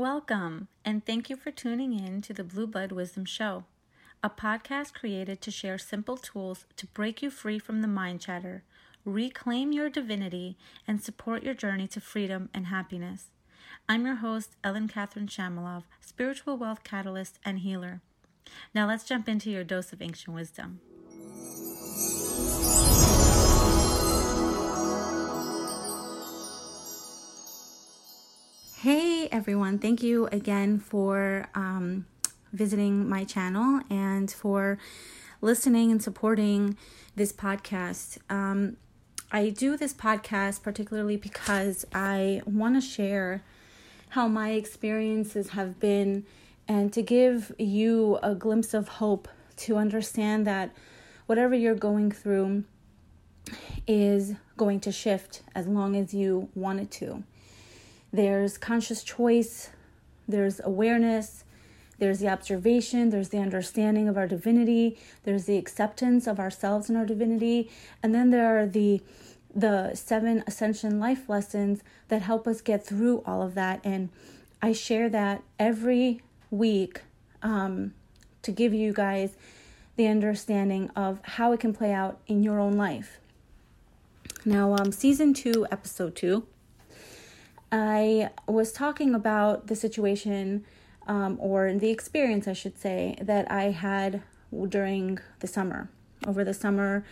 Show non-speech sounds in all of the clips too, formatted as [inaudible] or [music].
Welcome, and thank you for tuning in to the Blueblood Wisdom Show, a podcast created to share simple tools to break you free from the mind chatter, reclaim your divinity, and support your journey to freedom and happiness. I'm your host, Ellen Catherine Shamalov, spiritual wealth catalyst and healer. Now let's jump into your dose of ancient wisdom. Everyone, thank you again for um, visiting my channel and for listening and supporting this podcast. Um, I do this podcast particularly because I want to share how my experiences have been and to give you a glimpse of hope to understand that whatever you're going through is going to shift as long as you want it to. There's conscious choice, there's awareness, there's the observation, there's the understanding of our divinity, there's the acceptance of ourselves and our divinity, and then there are the the seven ascension life lessons that help us get through all of that and I share that every week um, to give you guys the understanding of how it can play out in your own life. Now, um, season two, episode two, I was talking about the situation um, or the experience, I should say, that I had during the summer. Over the summer,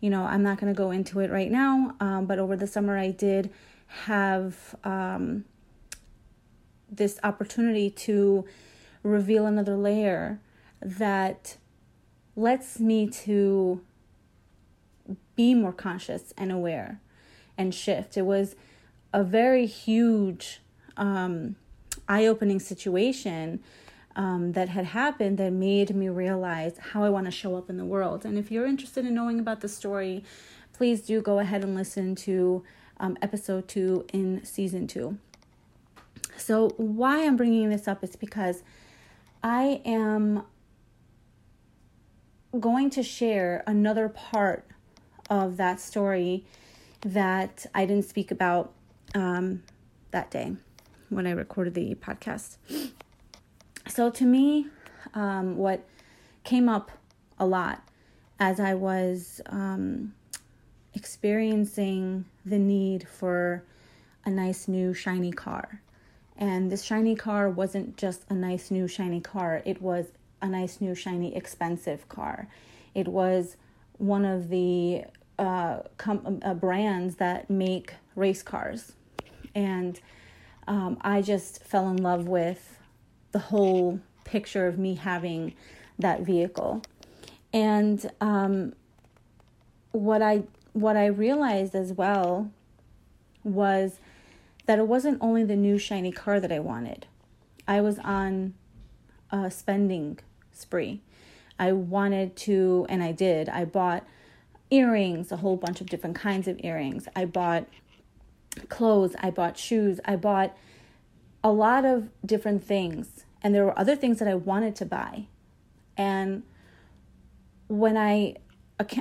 you know, I'm not going to go into it right now, um, but over the summer, I did have um, this opportunity to reveal another layer that lets me to be more conscious and aware and shift. It was a very huge, um, eye opening situation um, that had happened that made me realize how I want to show up in the world. And if you're interested in knowing about the story, please do go ahead and listen to um, episode two in season two. So, why I'm bringing this up is because I am going to share another part of that story that I didn't speak about um, that day when I recorded the podcast. So, to me, um, what came up a lot as I was um, experiencing the need for a nice new shiny car. And this shiny car wasn't just a nice new shiny car, it was a nice new shiny expensive car. It was one of the uh, com- uh, brands that make race cars and um, I just fell in love with the whole picture of me having that vehicle. And um, what I what I realized as well was that it wasn't only the new shiny car that I wanted. I was on a spending spree. I wanted to, and I did. I bought earrings, a whole bunch of different kinds of earrings. I bought clothes, I bought shoes, I bought a lot of different things. And there were other things that I wanted to buy. And when I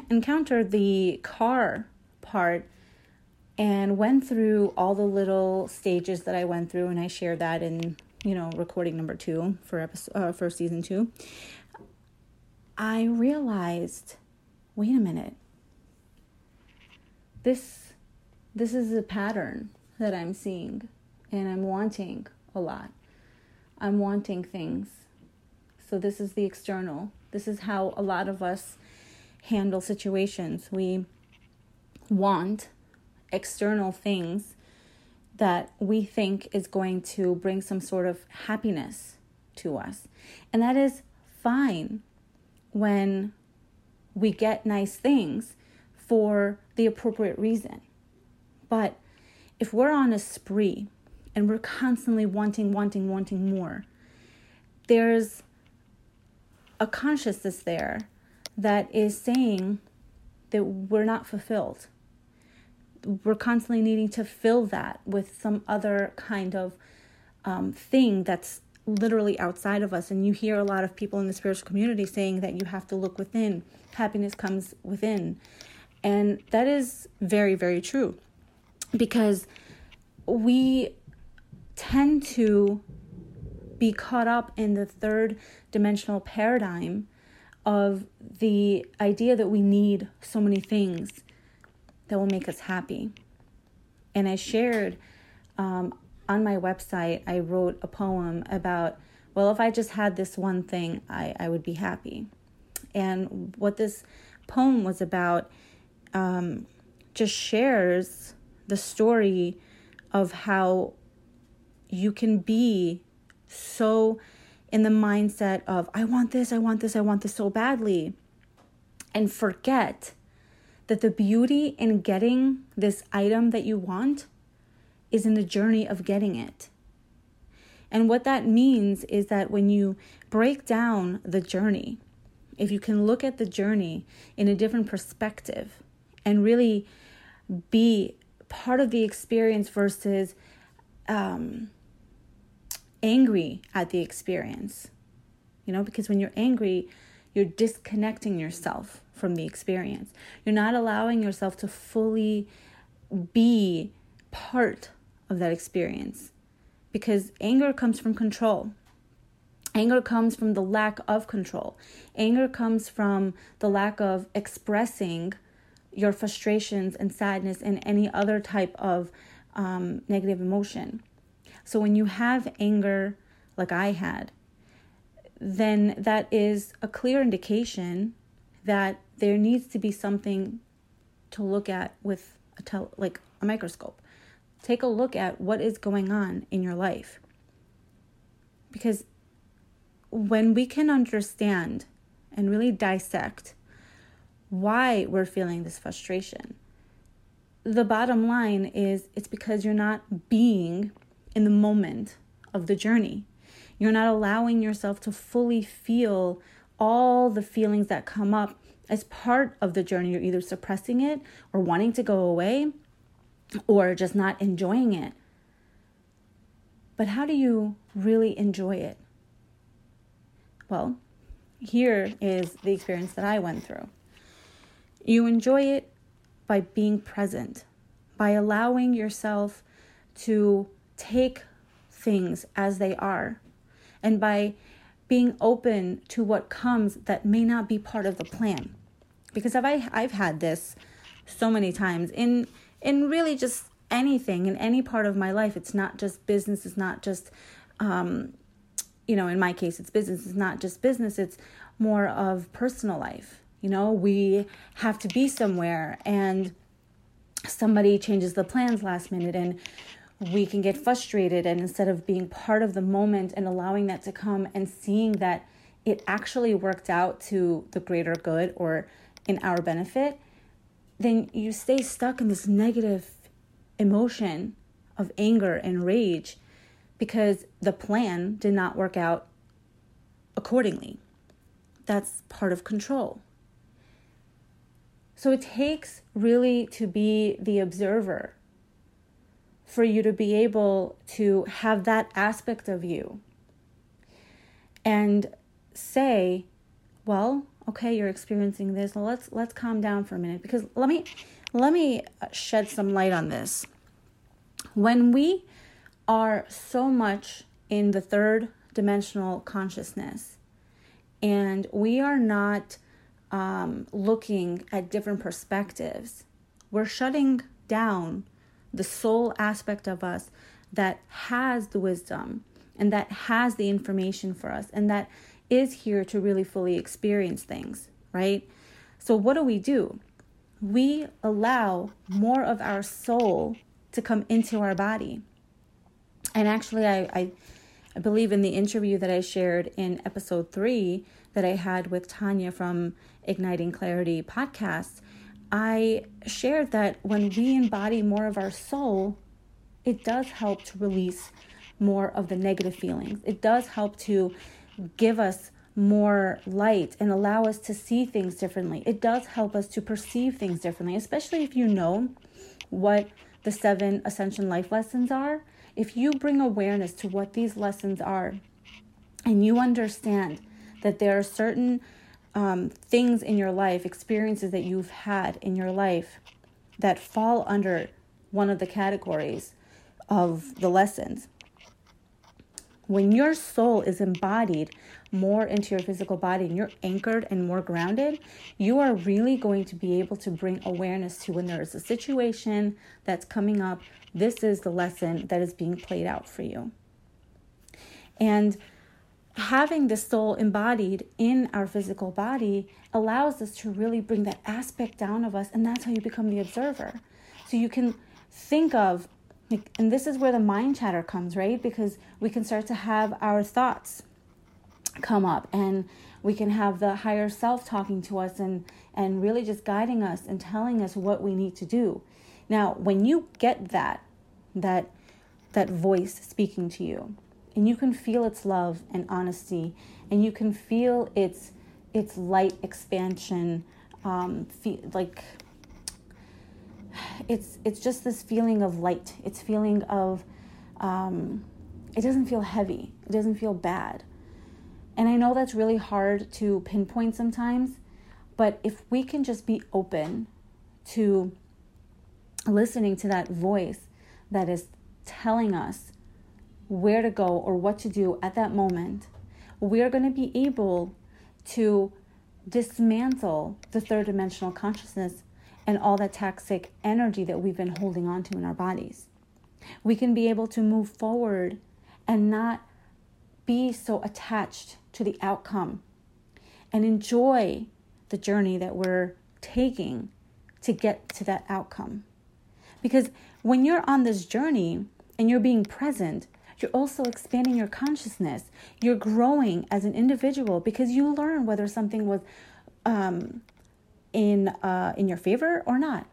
encountered the car part and went through all the little stages that I went through, and I shared that in you know recording number two for episode uh, for season two. I realized, wait a minute. This this is a pattern that I'm seeing and I'm wanting a lot. I'm wanting things. So, this is the external. This is how a lot of us handle situations. We want external things that we think is going to bring some sort of happiness to us. And that is fine when we get nice things for the appropriate reason. But if we're on a spree and we're constantly wanting, wanting, wanting more, there's a consciousness there that is saying that we're not fulfilled. We're constantly needing to fill that with some other kind of um, thing that's literally outside of us. And you hear a lot of people in the spiritual community saying that you have to look within, happiness comes within. And that is very, very true because we tend to be caught up in the third dimensional paradigm of the idea that we need so many things that will make us happy. And I shared um, on my website, I wrote a poem about, well, if I just had this one thing, I, I would be happy. And what this poem was about um, just shares the story of how you can be so in the mindset of, I want this, I want this, I want this so badly, and forget that the beauty in getting this item that you want is in the journey of getting it. And what that means is that when you break down the journey, if you can look at the journey in a different perspective and really be part of the experience versus um, angry at the experience. You know, because when you're angry, you're disconnecting yourself from the experience. You're not allowing yourself to fully be part of that experience because anger comes from control. Anger comes from the lack of control. Anger comes from the lack of expressing your frustrations and sadness and any other type of um, negative emotion. So when you have anger, like I had, then that is a clear indication that there needs to be something to look at with a tel- like a microscope. Take a look at what is going on in your life. Because when we can understand and really dissect why we're feeling this frustration, the bottom line is it's because you're not being in the moment of the journey. You're not allowing yourself to fully feel all the feelings that come up as part of the journey. You're either suppressing it or wanting to go away or just not enjoying it. But how do you really enjoy it? Well, here is the experience that I went through. You enjoy it by being present, by allowing yourself to take things as they are and by being open to what comes that may not be part of the plan. Because I've, I've had this so many times in in really just anything in any part of my life it's not just business it's not just um, you know in my case it's business it's not just business it's more of personal life you know we have to be somewhere and somebody changes the plans last minute and we can get frustrated and instead of being part of the moment and allowing that to come and seeing that it actually worked out to the greater good or in our benefit then you stay stuck in this negative emotion of anger and rage because the plan did not work out accordingly. That's part of control so it takes really to be the observer for you to be able to have that aspect of you and say, well, okay, you're experiencing this. Let's let's calm down for a minute because let me let me uh, shed some light on this. When we are so much in the third dimensional consciousness and we are not um, looking at different perspectives, we're shutting down the soul aspect of us that has the wisdom and that has the information for us and that is here to really fully experience things, right? So, what do we do? We allow more of our soul to come into our body. And actually, I, I, I believe in the interview that I shared in episode three that I had with Tanya from Igniting Clarity podcast, I shared that when we embody more of our soul, it does help to release more of the negative feelings. It does help to give us more light and allow us to see things differently. It does help us to perceive things differently, especially if you know what the seven ascension life lessons are. If you bring awareness to what these lessons are and you understand that there are certain um, things in your life, experiences that you've had in your life that fall under one of the categories of the lessons, When your soul is embodied more into your physical body and you're anchored and more grounded, you are really going to be able to bring awareness to when there is a situation that's coming up. This is the lesson that is being played out for you. And having the soul embodied in our physical body allows us to really bring that aspect down of us, and that's how you become the observer. So you can think of, and this is where the mind chatter comes, right? Because we can start to have our thoughts come up and we can have the higher self talking to us and and really just guiding us and telling us what we need to do now when you get that that that voice speaking to you and you can feel its love and honesty. And you can feel its its light expansion um, feel, like it's it's just this feeling of light. It's feeling of um, it doesn't feel heavy. It doesn't feel bad. And i know that's really hard to pinpoint sometimes but if we can just be open to listening to that voice that is telling us where to go or what to do at that moment, we are going to be able to dismantle the third dimensional consciousness and all that toxic energy that we've been holding on to in our bodies. We can be able to move forward and not be so attached to the outcome and enjoy the journey that we're taking to get to that outcome. Because when you're on this journey and you're being present, you're also expanding your consciousness. You're growing as an individual because you learn whether something was um, in uh, in your favor or not.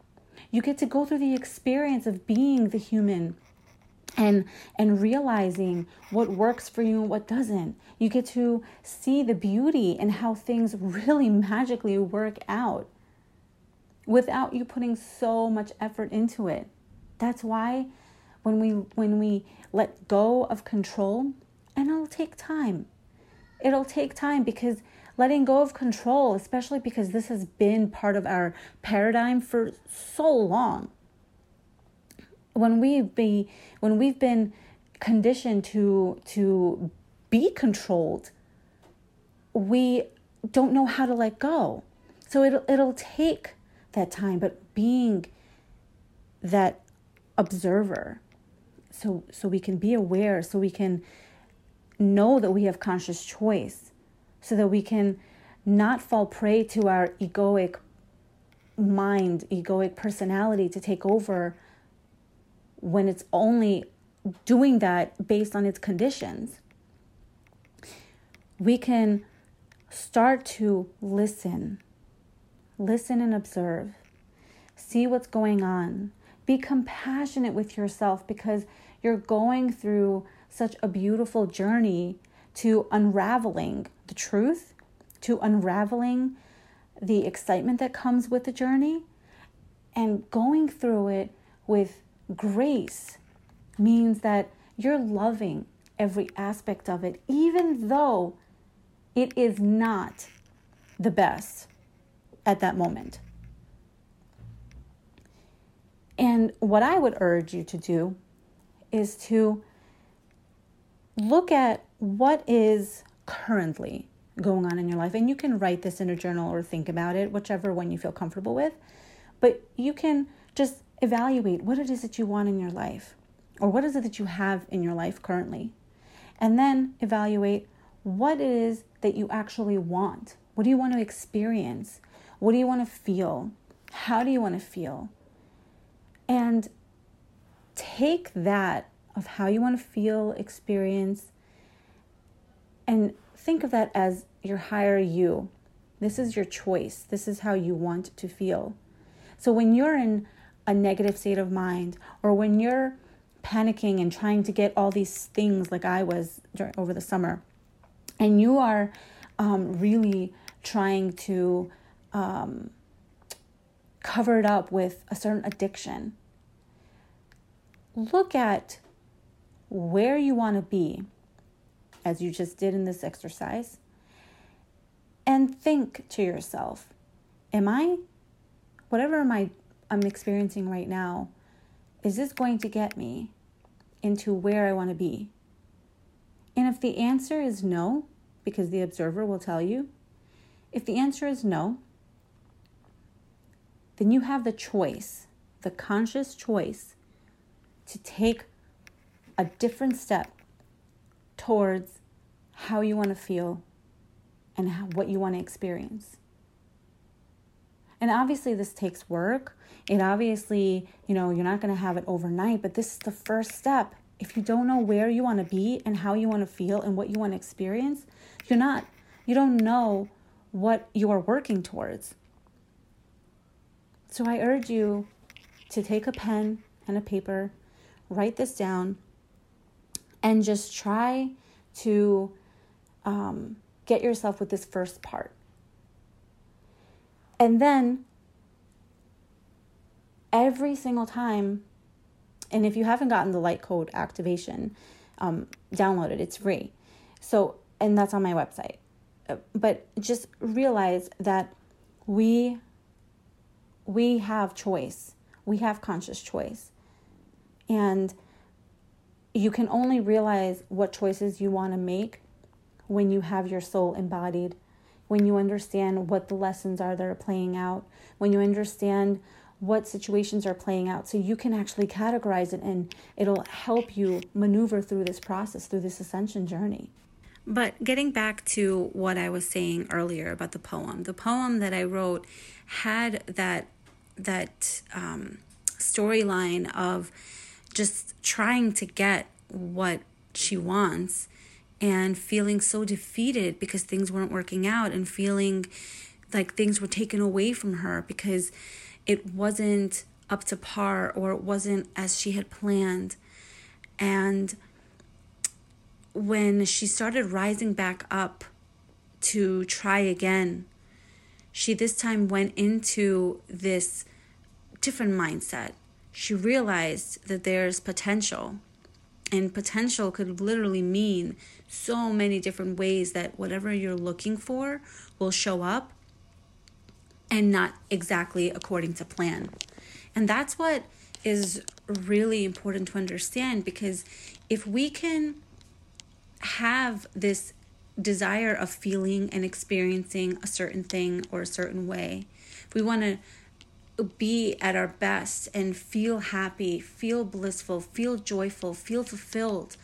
You get to go through the experience of being the human and and realizing what works for you and what doesn't you get to see the beauty and how things really [laughs] magically work out without you putting so much effort into it that's why when we when we let go of control and it'll take time. It'll take time because letting go of control especially because this has been part of our paradigm for so long. When we be when we've been conditioned to to be controlled we don't know how to let go. So it'll it'll take that time but being that observer so so we can be aware so we can know that we have conscious choice so that we can not fall prey to our egoic mind egoic personality to take over when it's only doing that based on its conditions. We can start to listen listen and observe see what's going on be compassionate with yourself because you're going through such a beautiful journey to unraveling the truth, to unraveling the excitement that comes with the journey, and going through it with grace means that you're loving every aspect of it, even though it is not the best at that moment. And what I would urge you to do is to look at what is currently going on in your life. And you can write this in a journal or think about it, whichever one you feel comfortable with. But you can just evaluate what it is that you want in your life or what is it that you have in your life currently. And then evaluate what it is that you actually want. What do you want to experience? What do you want to feel? How do you want to feel? And take that of how you want to feel, experience, and think of that as your higher you. This is your choice. This is how you want to feel. So when you're in a negative state of mind, or when you're panicking and trying to get all these things like I was during, over the summer, and you are um, really trying to um, cover it up with a certain addiction, look at where you want to be, as you just did in this exercise, and think to yourself, am I, whatever am I, I'm experiencing right now, is this going to get me into where I want to be? And if the answer is no, because the observer will tell you, if the answer is no, then you have the choice, the conscious choice, to take a different step towards how you want to feel and how, what you want to experience. And obviously, this takes work. It obviously, you know, you're not going to have it overnight, but this is the first step. If you don't know where you want to be and how you want to feel and what you want to experience, you're not, you don't know what you are working towards. So I urge you to take a pen and a paper, write this down, and just try to um, get yourself with this first part. And then every single time, and if you haven't gotten the light code activation, um, download it, it's free. So, and that's on my website. Uh, but just realize that we we have choice. We have conscious choice. And you can only realize what choices you want to make when you have your soul embodied, when you understand what the lessons are that are playing out, when you understand what situations are playing out so you can actually categorize it and it'll help you maneuver through this process, through this ascension journey. But getting back to what I was saying earlier about the poem, the poem that I wrote had that that um, storyline of just trying to get what she wants and feeling so defeated because things weren't working out and feeling like things were taken away from her because it wasn't up to par or it wasn't as she had planned. And when she started rising back up to try again, she this time went into this different mindset. She realized that there's potential. And potential could literally mean so many different ways that whatever you're looking for will show up and not exactly according to plan. And that's what is really important to understand because if we can have this desire of feeling and experiencing a certain thing or a certain way, if we want to be at our best and feel happy, feel blissful, feel joyful, feel fulfilled.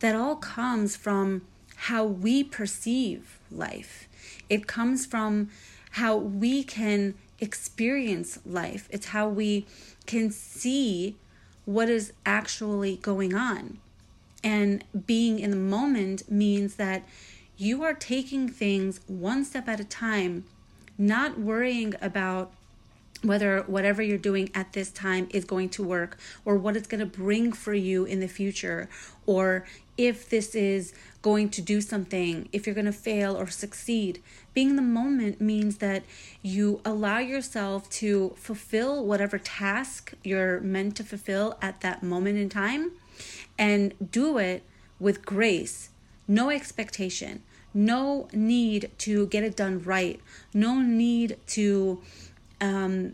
That all comes from how we perceive life. It comes from how we can experience life. It's how we can see what is actually going on. And being in the moment means that you are taking things one step at a time, not worrying about whether whatever you're doing at this time is going to work or what it's going to bring for you in the future. Or if this is going to do something, if you're going to fail or succeed. Being in the moment means that you allow yourself to fulfill whatever task you're meant to fulfill at that moment in time and do it with grace, no expectation, no need to get it done right, no need to um,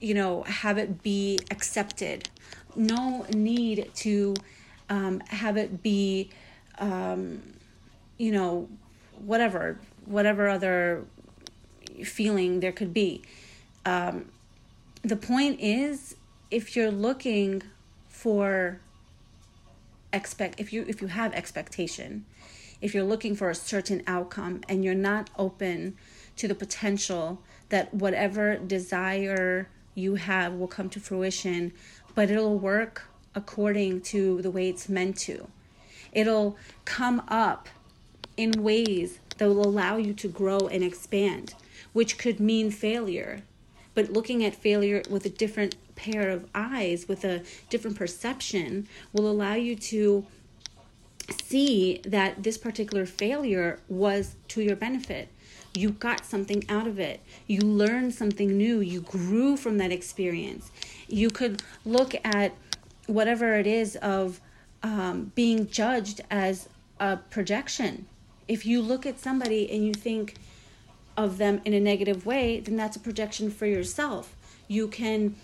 you know, have it be accepted. No need to um, have it be, um, you know, whatever, whatever other feeling there could be. Um, the point is, if you're looking for expect, if you if you have expectation, if you're looking for a certain outcome and you're not open to the potential that whatever desire you have will come to fruition, but it'll work according to the way it's meant to. It'll come up in ways that will allow you to grow and expand, which could mean failure. But looking at failure with a different pair of eyes, with a different perception, will allow you to see that this particular failure was to your benefit you got something out of it. You learned something new. You grew from that experience. You could look at whatever it is of um, being judged as a projection. If you look at somebody and you think of them in a negative way, then that's a projection for yourself. You can,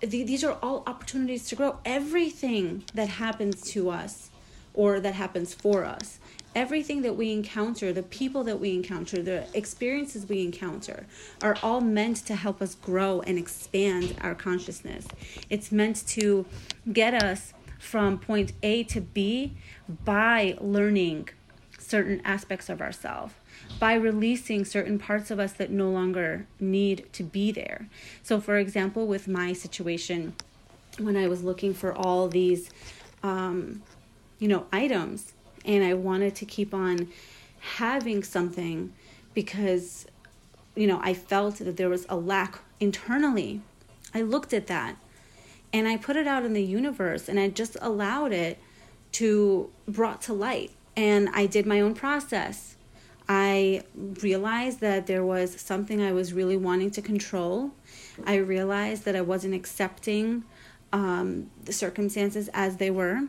th- these are all opportunities to grow. Everything that happens to us or that happens for us. Everything that we encounter, the people that we encounter, the experiences we encounter are all meant to help us grow and expand our consciousness. It's meant to get us from point A to B by learning certain aspects of ourselves by releasing certain parts of us that no longer need to be there. So, for example, with my situation, when I was looking for all these, um, you know, items, and I wanted to keep on having something because, you know, I felt that there was a lack internally. I looked at that and I put it out in the universe and I just allowed it to brought to light. And I did my own process I realized that there was something I was really wanting to control. I realized that I wasn't accepting um, the circumstances as they were.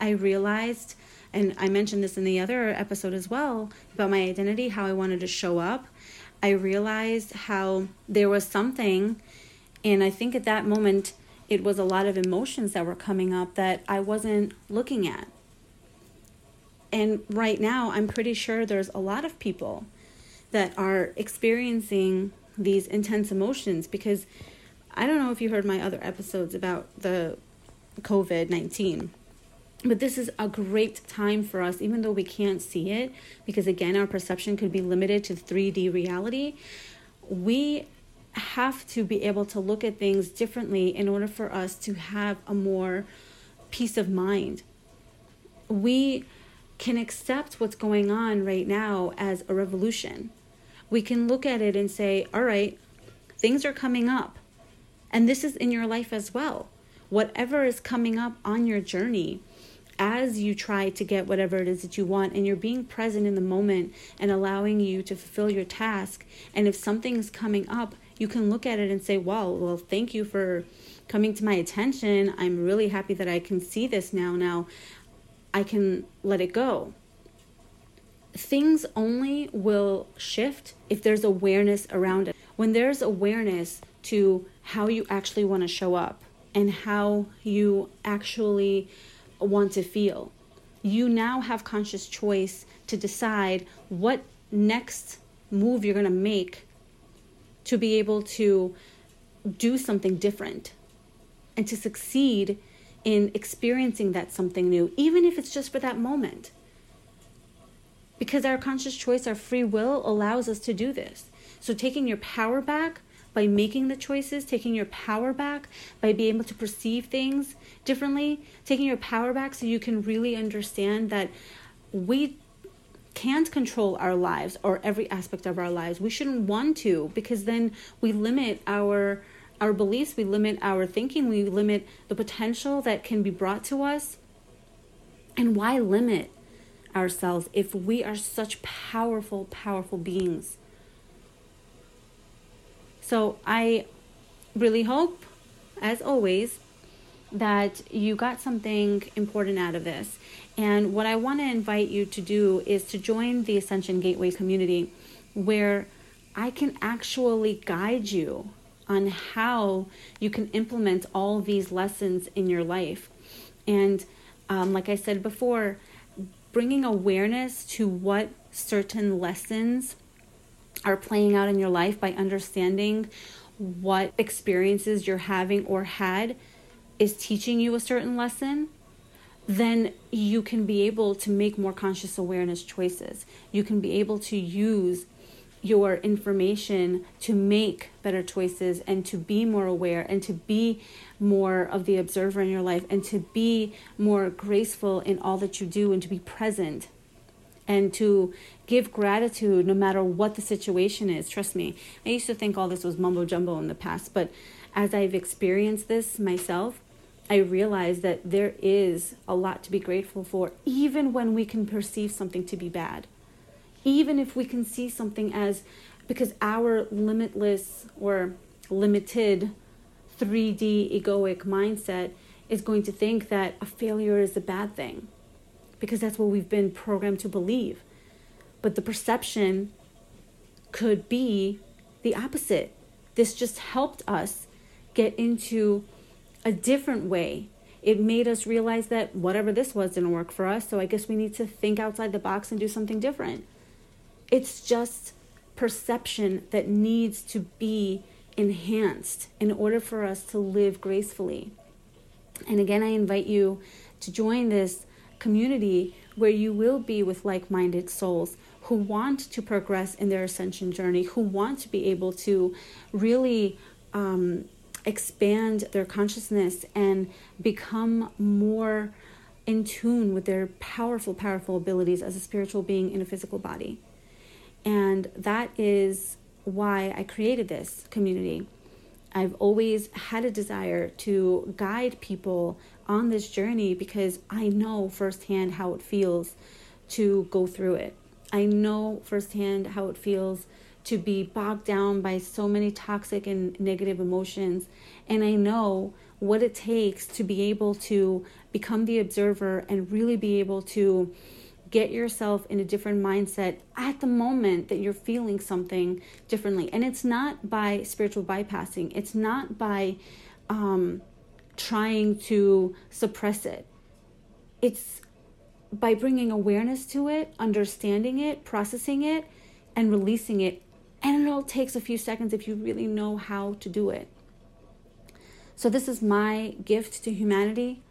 I realized, and I mentioned this in the other episode as well, about my identity, how I wanted to show up. I realized how there was something, and I think at that moment, it was a lot of emotions that were coming up that I wasn't looking at. And right now, I'm pretty sure there's a lot of people that are experiencing these intense emotions because I don't know if you heard my other episodes about the COVID 19, but this is a great time for us, even though we can't see it, because again, our perception could be limited to 3D reality. We have to be able to look at things differently in order for us to have a more peace of mind. We can accept what's going on right now as a revolution. We can look at it and say, all right, things are coming up. And this is in your life as well. Whatever is coming up on your journey, as you try to get whatever it is that you want, and you're being present in the moment and allowing you to fulfill your task. And if something's coming up, you can look at it and say, wow, well, thank you for coming to my attention. I'm really happy that I can see this now. Now, I can let it go. Things only will shift if there's awareness around it. When there's awareness to how you actually want to show up and how you actually want to feel, you now have conscious choice to decide what next move you're going to make to be able to do something different and to succeed in experiencing that something new, even if it's just for that moment. Because our conscious choice, our free will allows us to do this. So, taking your power back by making the choices, taking your power back by being able to perceive things differently, taking your power back so you can really understand that we can't control our lives or every aspect of our lives. We shouldn't want to because then we limit our our beliefs, we limit our thinking, we limit the potential that can be brought to us. And why limit ourselves if we are such powerful, powerful beings? So I really hope, as always, that you got something important out of this. And what I want to invite you to do is to join the Ascension Gateway community where I can actually guide you on how you can implement all these lessons in your life. And um, like I said before, bringing awareness to what certain lessons are playing out in your life by understanding what experiences you're having or had is teaching you a certain lesson, then you can be able to make more conscious awareness choices. You can be able to use your information to make better choices and to be more aware and to be more of the observer in your life and to be more graceful in all that you do and to be present and to give gratitude no matter what the situation is. Trust me, I used to think all this was mumbo jumbo in the past, but as I've experienced this myself, I realize that there is a lot to be grateful for, even when we can perceive something to be bad even if we can see something as because our limitless or limited 3D egoic mindset is going to think that a failure is a bad thing because that's what we've been programmed to believe. But the perception could be the opposite. This just helped us get into a different way It made us realize that whatever this was didn't work for us. So I guess we need to think outside the box and do something different. It's just perception that needs to be enhanced in order for us to live gracefully. And again, I invite you to join this community where you will be with like minded souls who want to progress in their ascension journey, who want to be able to really um, expand their consciousness and become more in tune with their powerful, powerful abilities as a spiritual being in a physical body. And that is why I created this community. I've always had a desire to guide people on this journey because I know firsthand how it feels to go through it. I know firsthand how it feels to be bogged down by so many toxic and negative emotions. And I know what it takes to be able to become the observer and really be able to get yourself in a different mindset at the moment that you're feeling something differently. And it's not by spiritual bypassing, it's not by um, trying to suppress it. It's by bringing awareness to it, understanding it, processing it, and releasing it. And it all takes a few seconds if you really know how to do it. So, this is my gift to humanity.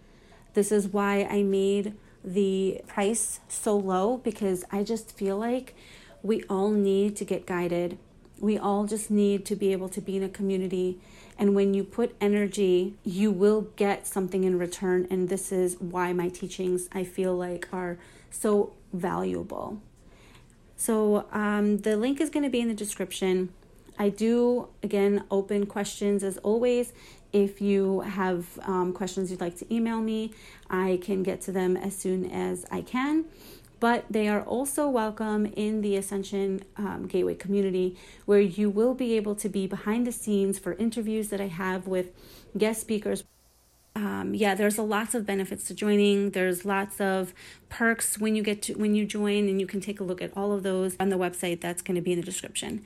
This is why I made the price so low because I just feel like we all need to get guided. We all just need to be able to be in a community. And when you put energy, you will get something in return. And this is why my teachings, I feel like, are so valuable. So um, the link is going to be in the description. I do, again, open questions as always. If you have um, questions you'd like to email me, I can get to them as soon as I can. But they are also welcome in the Ascension um, Gateway community, where you will be able to be behind the scenes for interviews that I have with guest speakers. Um, yeah, there's a lots of benefits to joining. There's lots of perks when you get to when you join, and you can take a look at all of those on the website. That's going to be in the description.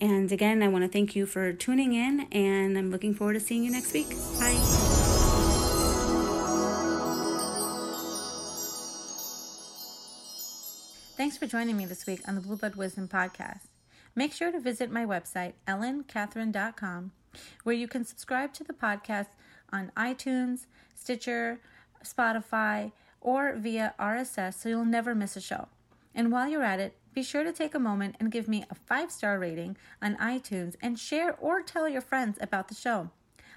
And again, I want to thank you for tuning in, and I'm looking forward to seeing you next week. Bye. Thanks for joining me this week on the Blueblood Wisdom Podcast. Make sure to visit my website, ellencatherine.com, where you can subscribe to the podcast on iTunes, Stitcher, Spotify, or via RSS so you'll never miss a show. And while you're at it, be sure to take a moment and give me a five star rating on iTunes and share or tell your friends about the show.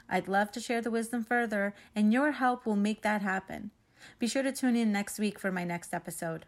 I'd love to share the wisdom further, and your help will make that happen. Be sure to tune in next week for my next episode.